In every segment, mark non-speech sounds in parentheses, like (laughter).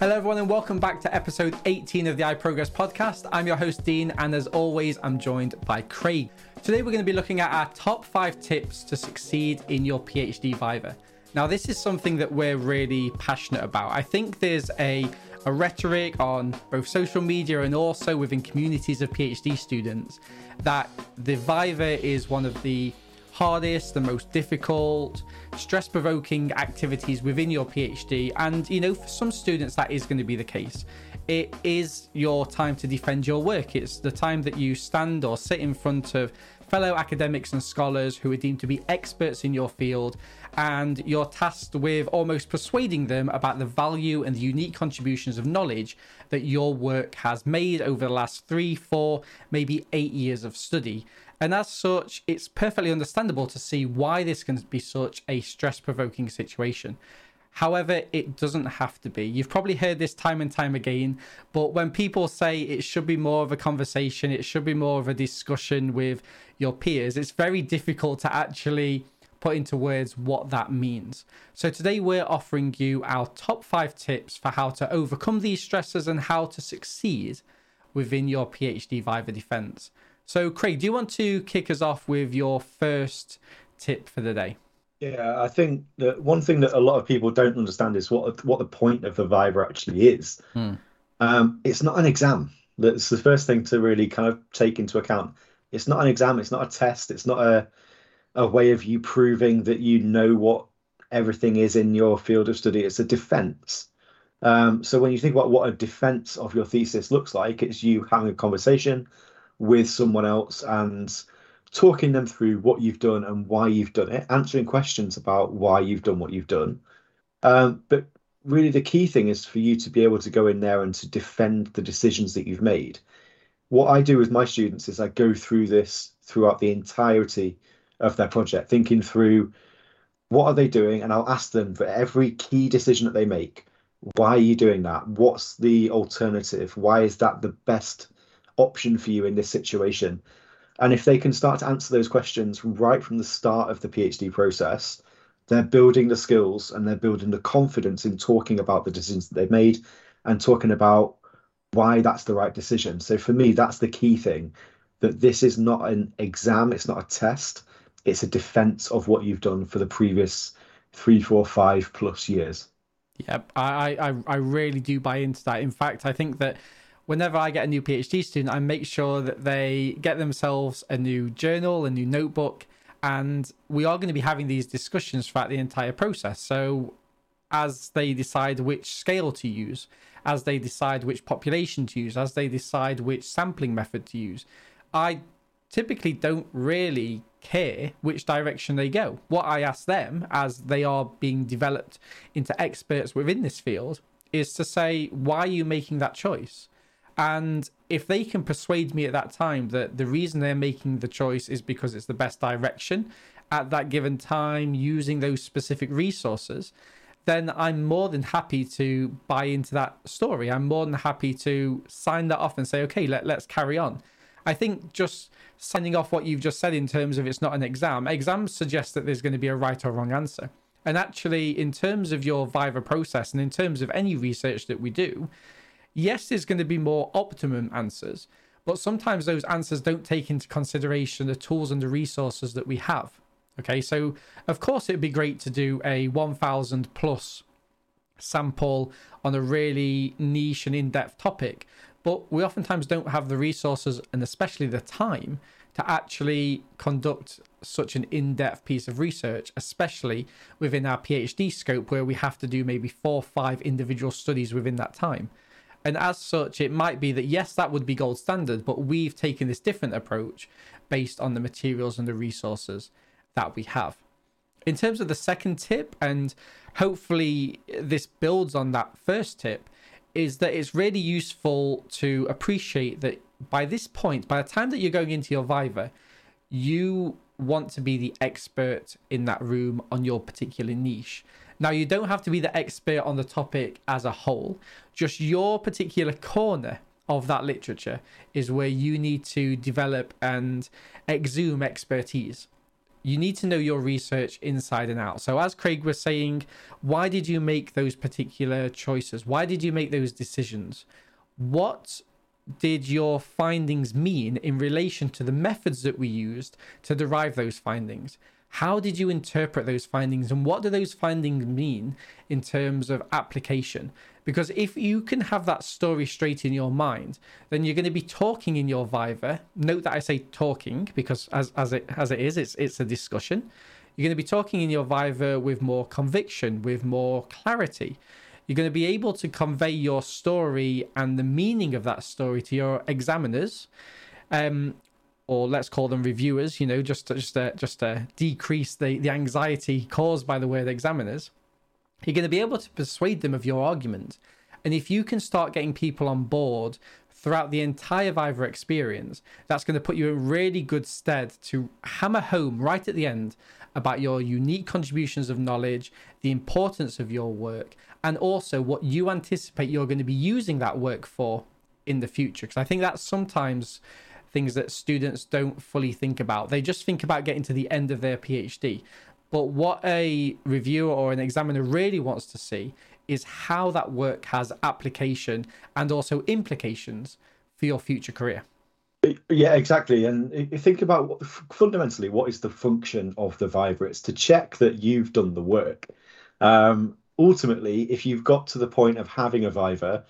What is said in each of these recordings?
Hello, everyone, and welcome back to episode 18 of the iProgress podcast. I'm your host, Dean, and as always, I'm joined by Craig. Today, we're going to be looking at our top five tips to succeed in your PhD Viva. Now, this is something that we're really passionate about. I think there's a, a rhetoric on both social media and also within communities of PhD students that the Viva is one of the hardest, the most difficult, stress provoking activities within your PhD. And, you know, for some students, that is going to be the case. It is your time to defend your work. It's the time that you stand or sit in front of fellow academics and scholars who are deemed to be experts in your field, and you're tasked with almost persuading them about the value and the unique contributions of knowledge that your work has made over the last three, four, maybe eight years of study. And as such, it's perfectly understandable to see why this can be such a stress provoking situation. However, it doesn't have to be. You've probably heard this time and time again, but when people say it should be more of a conversation, it should be more of a discussion with your peers, it's very difficult to actually put into words what that means. So, today we're offering you our top five tips for how to overcome these stresses and how to succeed within your PhD Viva defense. So, Craig, do you want to kick us off with your first tip for the day? Yeah, I think that one thing that a lot of people don't understand is what what the point of the Viva actually is. Hmm. Um, it's not an exam. That's the first thing to really kind of take into account. It's not an exam. It's not a test. It's not a a way of you proving that you know what everything is in your field of study. It's a defense. Um, so when you think about what a defense of your thesis looks like, it's you having a conversation with someone else and talking them through what you've done and why you've done it, answering questions about why you've done what you've done. Um, but really, the key thing is for you to be able to go in there and to defend the decisions that you've made. What I do with my students is I go through this throughout the entirety of their project, thinking through what are they doing, and I'll ask them for every key decision that they make. Why are you doing that? What's the alternative? Why is that the best option for you in this situation? And if they can start to answer those questions right from the start of the PhD process, they're building the skills and they're building the confidence in talking about the decisions that they've made and talking about why that's the right decision. So for me, that's the key thing that this is not an exam, it's not a test, it's a defense of what you've done for the previous three, four, five plus years. Yeah, I, I, I really do buy into that. In fact, I think that whenever I get a new PhD student, I make sure that they get themselves a new journal, a new notebook, and we are going to be having these discussions throughout the entire process. So, as they decide which scale to use, as they decide which population to use, as they decide which sampling method to use, I typically don't really care which direction they go. What I ask them as they are being developed into experts within this field is to say, why are you making that choice? And if they can persuade me at that time that the reason they're making the choice is because it's the best direction at that given time using those specific resources, then I'm more than happy to buy into that story. I'm more than happy to sign that off and say, okay, let, let's carry on. I think just signing off what you've just said in terms of it's not an exam, exams suggest that there's going to be a right or wrong answer. And actually, in terms of your Viva process and in terms of any research that we do, yes, there's going to be more optimum answers, but sometimes those answers don't take into consideration the tools and the resources that we have. Okay, so of course it'd be great to do a 1000 plus sample on a really niche and in depth topic, but we oftentimes don't have the resources and especially the time to actually conduct such an in depth piece of research, especially within our PhD scope, where we have to do maybe four or five individual studies within that time. And as such, it might be that yes, that would be gold standard, but we've taken this different approach based on the materials and the resources that we have. In terms of the second tip, and hopefully this builds on that first tip, is that it's really useful to appreciate that by this point, by the time that you're going into your Viva, you want to be the expert in that room on your particular niche. Now, you don't have to be the expert on the topic as a whole, just your particular corner of that literature is where you need to develop and exhume expertise. you need to know your research inside and out. So, as Craig was saying, why did you make those particular choices? Why did you make those decisions? What did your findings mean in relation to the methods that we used to derive those findings? How did you interpret those findings and what do those findings mean in terms of application? Because if you can have that story straight in your mind, then you're going to be talking in your Viva. Note that I say talking because as, as it as it is, it's it's a discussion. You're going to be talking in your Viva with more conviction, with more clarity. You're going to be able to convey your story and the meaning of that story to your examiners. Um, or let's call them reviewers, you know, just to, just to, just to decrease the, the anxiety caused by the word examiners, you're going to be able to persuade them of your argument. And if you can start getting people on board throughout the entire Viva experience, that's going to put you in really good stead to hammer home right at the end about your unique contributions of knowledge, the importance of your work, and also what you anticipate you're going to be using that work for in the future. Because I think that's sometimes things that students don't fully think about. They just think about getting to the end of their PhD. But what a reviewer or an examiner really wants to see is how that work has application and also implications for your future career. Yeah, exactly. And think about what, fundamentally what is the function of the Viva? It's to check that you've done the work. Um, ultimately, if you've got to the point of having a Viva,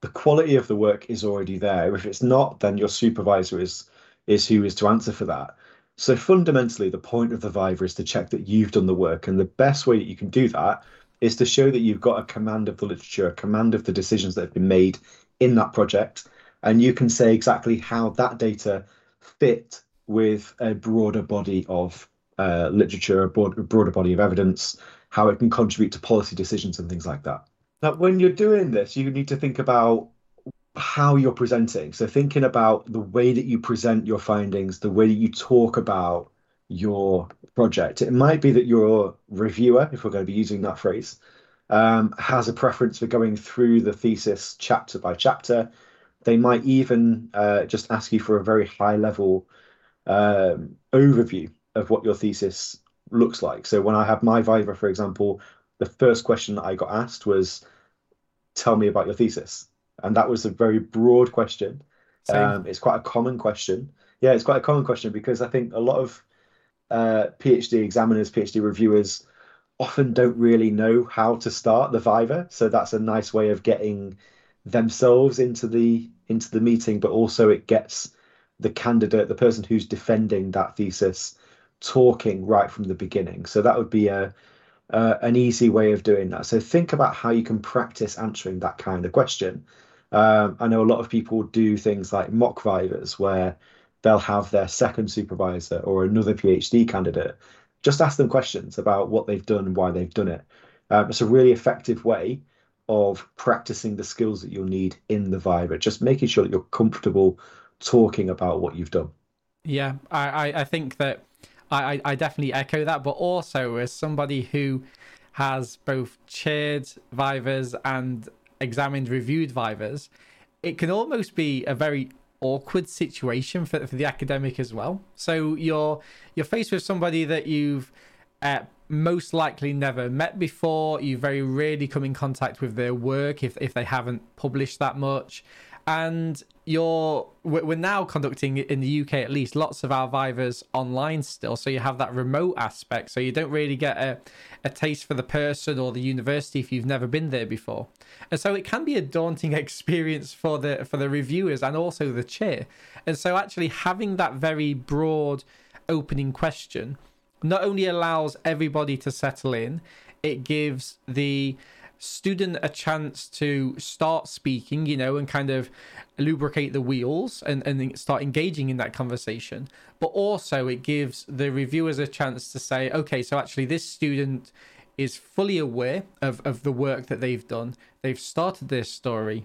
the quality of the work is already there. If it's not, then your supervisor is is who is to answer for that. So fundamentally, the point of the Viva is to check that you've done the work, and the best way that you can do that is to show that you've got a command of the literature, a command of the decisions that have been made in that project, and you can say exactly how that data fit with a broader body of uh, literature, a, broad, a broader body of evidence, how it can contribute to policy decisions and things like that. Now, when you're doing this, you need to think about how you're presenting. So, thinking about the way that you present your findings, the way that you talk about your project. It might be that your reviewer, if we're going to be using that phrase, um, has a preference for going through the thesis chapter by chapter. They might even uh, just ask you for a very high level um, overview of what your thesis looks like. So when I have my Viva, for example, the first question that I got asked was, "Tell me about your thesis," and that was a very broad question. Um, it's quite a common question. Yeah, it's quite a common question because I think a lot of uh, PhD examiners, PhD reviewers often don't really know how to start the Viva. So that's a nice way of getting themselves into the into the meeting, but also it gets the candidate, the person who's defending that thesis, talking right from the beginning. So that would be a uh, an easy way of doing that. So think about how you can practice answering that kind of question. Um, I know a lot of people do things like mock vivas where they'll have their second supervisor or another PhD candidate just ask them questions about what they've done and why they've done it. Um, it's a really effective way of practicing the skills that you'll need in the Viva, just making sure that you're comfortable talking about what you've done. Yeah, I, I think that I, I definitely echo that, but also as somebody who has both chaired Vivas and examined reviewed Vivas, it can almost be a very awkward situation for, for the academic as well. So you're you're faced with somebody that you've uh, most likely never met before. You very rarely come in contact with their work if if they haven't published that much, and you're we're now conducting in the UK at least. Lots of our vivas online still so you have that remote aspect. So you don't really get a, a taste for the person or the university if you've never been there before. And so it can be a daunting (laughs) experience for the for the reviewers and also the chair. And so actually having that very broad opening question not only allows everybody to settle in it gives the student a chance to start speaking, you know, and kind of lubricate the wheels and, and start engaging in that conversation. But also, it gives the reviewers a chance to say, okay, so actually, this student is fully aware of, of the work that they've done. They've started their story.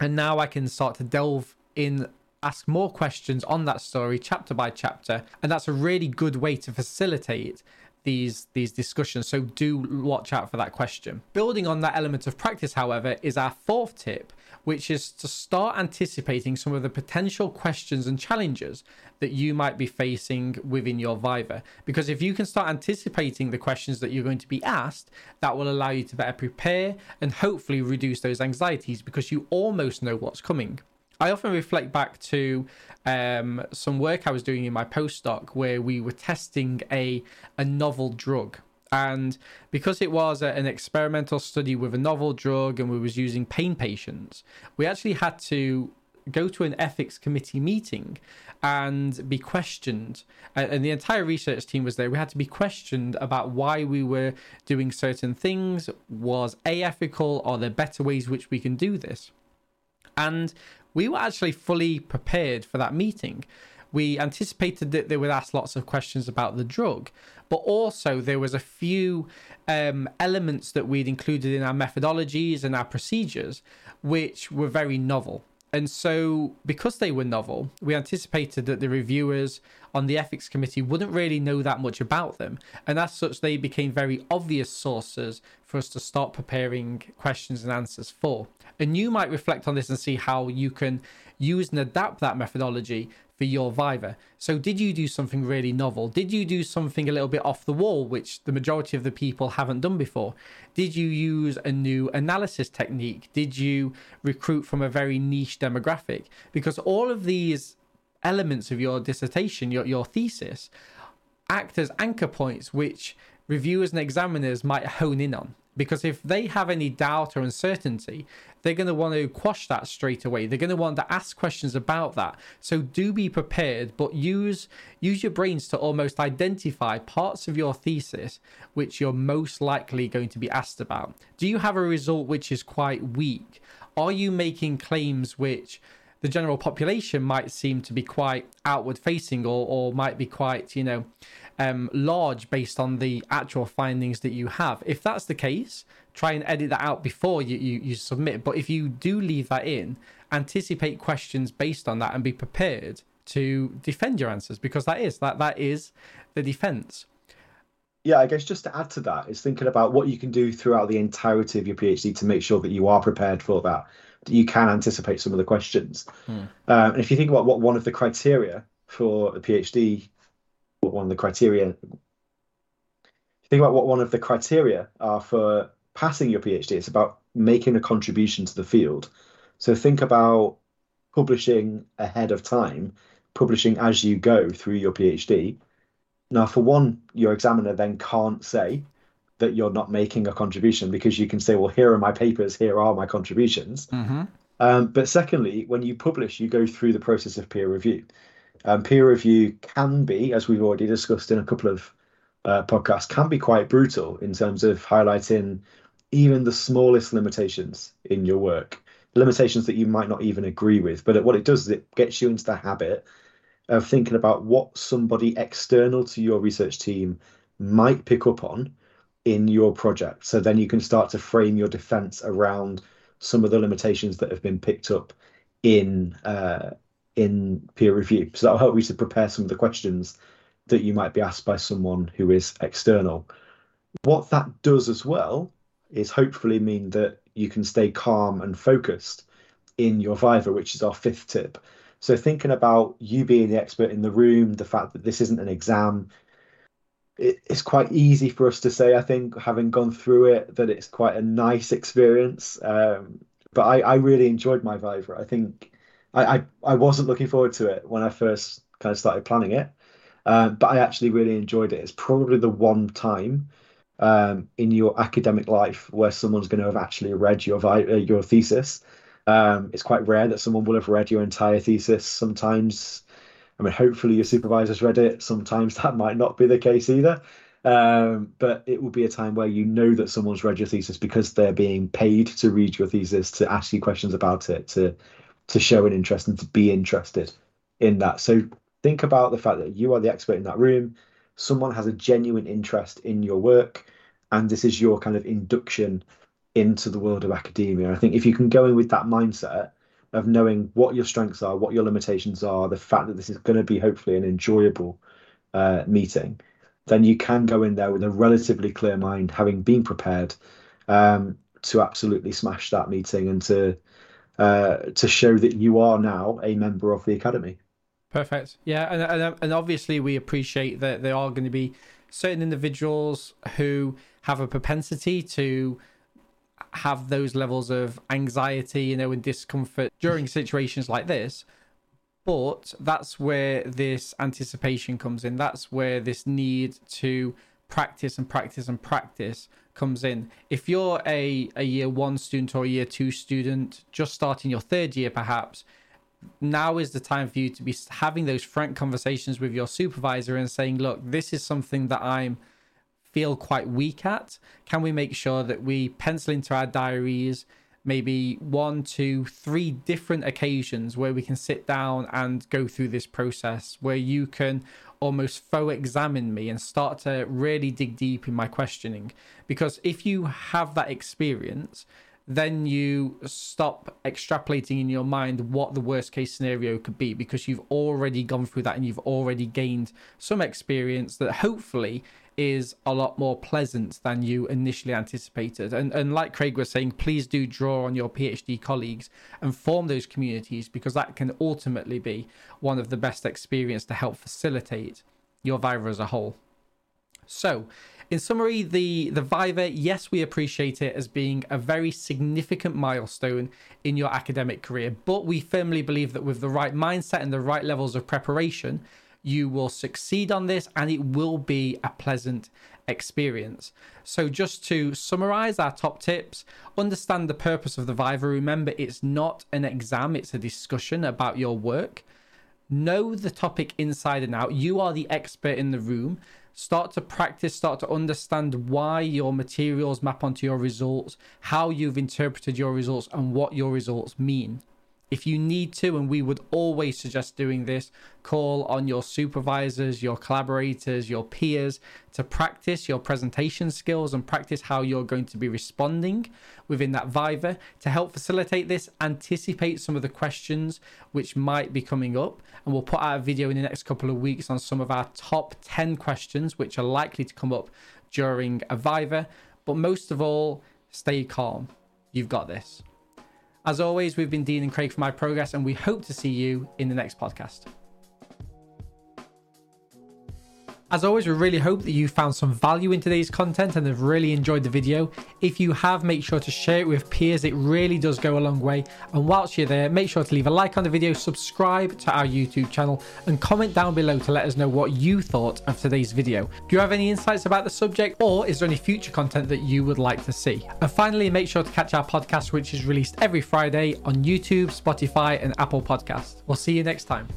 And now I can start to delve in, ask more questions on that story, chapter by chapter. And that's a really good way to facilitate these these discussions so do watch out for that question building on that element of practice however is our fourth tip which is to start anticipating some of the potential questions and challenges that you might be facing within your Viva. Because if you can start anticipating the questions that you're going to be asked, that will allow you to better prepare and hopefully reduce those anxieties because you almost know what's coming. I often reflect back to um, some work I was doing in my postdoc where we were testing a a novel drug. And because it was a, an experimental study with a novel drug and we was using pain patients we actually had to go to an ethics committee meeting and be questioned. And the entire research team was there. We had to be questioned about why we were doing certain things. Was a ethical? Are there better ways which we can do this? And we were actually fully prepared for that meeting we anticipated that they would ask lots of questions about the drug, but also there was a few um, elements that we'd included in our methodologies and our procedures, which were very novel. And so, because they were novel, we anticipated that the reviewers on the ethics committee wouldn't really know that much about them. And as such, they became very obvious sources for us to start preparing questions and answers for. And you might reflect on this and see how you can use and adapt that methodology for your Viva. So, did you do something really novel? Did you do something a little bit off the wall, which the majority of the people haven't done before? Did you use a new analysis technique? Did you recruit from a very niche demographic? Because all of these elements of your dissertation, your, your thesis, act as anchor points which reviewers and examiners might hone in on because if they have any doubt or uncertainty, they're going to want to quash that straight away. They're going to want to ask questions about that. So do be prepared, but use use your brains to almost identify parts of your thesis which you're most likely going to be asked about. Do you have a result which is quite weak? Are you making claims which the general population might seem to be quite outward facing or, or might be quite, you know, um, large based on the actual findings that you have. If that's the case, try and edit that out before you, you, you submit. But if you do leave that in, anticipate questions based on that and be prepared to defend your answers because that is that that is the defense. Yeah, I guess just to add to that is thinking about what you can do throughout the entirety of your PhD to make sure that you are prepared for that. That you can anticipate some of the questions. Um, and if you think about what one of the criteria for a PhD what one of the criteria think about what one of the criteria are for passing your PhD. It's about making a contribution to the field. So think about publishing ahead of time, publishing as you go through your PhD. Now, for one, your examiner then can't say that you're not making a contribution because you can say, well, here are my papers, here are my contributions. Mm-hmm. Um, but secondly, when you publish, you go through the process of peer review. Um, peer review can be, as we've already discussed in a couple of uh, podcasts, can be quite brutal in terms of highlighting even the smallest limitations in your work, limitations that you might not even agree with. But what it does is it gets you into the habit of thinking about what somebody external to your research team might pick up on in your project. So then you can start to frame your defense around some of the limitations that have been picked up in uh, in peer review. So that'll help you to prepare some of the questions that you might be asked by someone who is external. What that does as well is hopefully mean that you can stay calm and focused in your Viva, which is our fifth tip. So thinking about you being the expert in the room, the fact that this isn't an exam, it, it's quite easy for us to say, I think, having gone through it, that it's quite a nice experience. Um, but I, I really enjoyed my Viva. I think I, I, I wasn't looking forward to it when I first kind of started planning it, um, but I actually really enjoyed it. It's probably the one time um, in your academic life where someone's going to have actually read your uh, your thesis. Um, it's quite rare that someone will have read your entire thesis. Sometimes, I mean, hopefully your supervisor's read it. Sometimes (laughs) that might not be the case either. Um, but it will be a time where you know that someone's read your thesis because they're being paid to read your thesis, to ask you questions about it, to to show an interest and to be interested in that. So think about the fact that you are the expert in that room. Someone has a genuine interest in your work, and this is your kind of induction into the world of academia. I think if you can go in with that mindset of knowing what your strengths are, what your limitations are, the fact that this is going to be hopefully an enjoyable uh, meeting, then you can go in there with a relatively clear mind, having been prepared um, to absolutely smash that meeting and to uh, to show that you are now a member of the academy. Perfect. Yeah, and, and and obviously we appreciate that there are going to be certain individuals who have a propensity to have those levels of anxiety, you know, and discomfort during situations like this. But that's where this anticipation comes in. That's where this need to practice and practice and practice comes in. If you're a, a year one student or a year two student, just starting your third year perhaps, now is the time for you to be having those frank conversations with your supervisor and saying, look, this is something that I'm feel quite weak at. Can we make sure that we pencil into our diaries maybe one, two, three different occasions where we can sit down and go through this process where you can almost faux examine me and start to really dig deep in my questioning. Because if you have that experience, then you stop extrapolating in your mind what the worst case scenario could be because you've already gone through that and you've already gained some experience that hopefully is a lot more pleasant than you initially anticipated. And and like Craig was saying, please do draw on your PhD colleagues and form those communities because that can ultimately be one of the best experience to help facilitate your Viva as a whole. So, in summary, the, the Viva, yes, we appreciate it as being a very significant milestone in your academic career, but we firmly believe that with the right mindset and the right levels of preparation, you will succeed on this and it will be a pleasant experience. So, just to summarize our top tips, understand the purpose of the Viva. Remember, it's not an exam, it's a discussion about your work. Know the topic inside and out. You are the expert in the room. Start to practice, start to understand why your materials map onto your results, how you've interpreted your results, and what your results mean. If you need to, and we would always suggest doing this, call on your supervisors, your collaborators, your peers to practice your presentation skills and practice how you're going to be responding within that Viva. To help facilitate this, anticipate some of the questions which might be coming up. And we'll put out a video in the next couple of weeks on some of our top 10 questions which are likely to come up during a Viva. But most of all, stay calm. You've got this. As always, we've been Dean and Craig for My Progress, and we hope to see you in the next podcast. As always, we really hope that you found some value in today's content and have really enjoyed the video. If you have, make sure to share it with peers. It really does go a long way. And whilst you're there, make sure to leave a like on the video, subscribe to our YouTube channel, and comment down below to let us know what you thought of today's video. Do you have any insights about the subject, or is there any future content that you would like to see? And finally, make sure to catch our podcast, which is released every Friday on YouTube, Spotify, and Apple Podcast. We'll see you next time.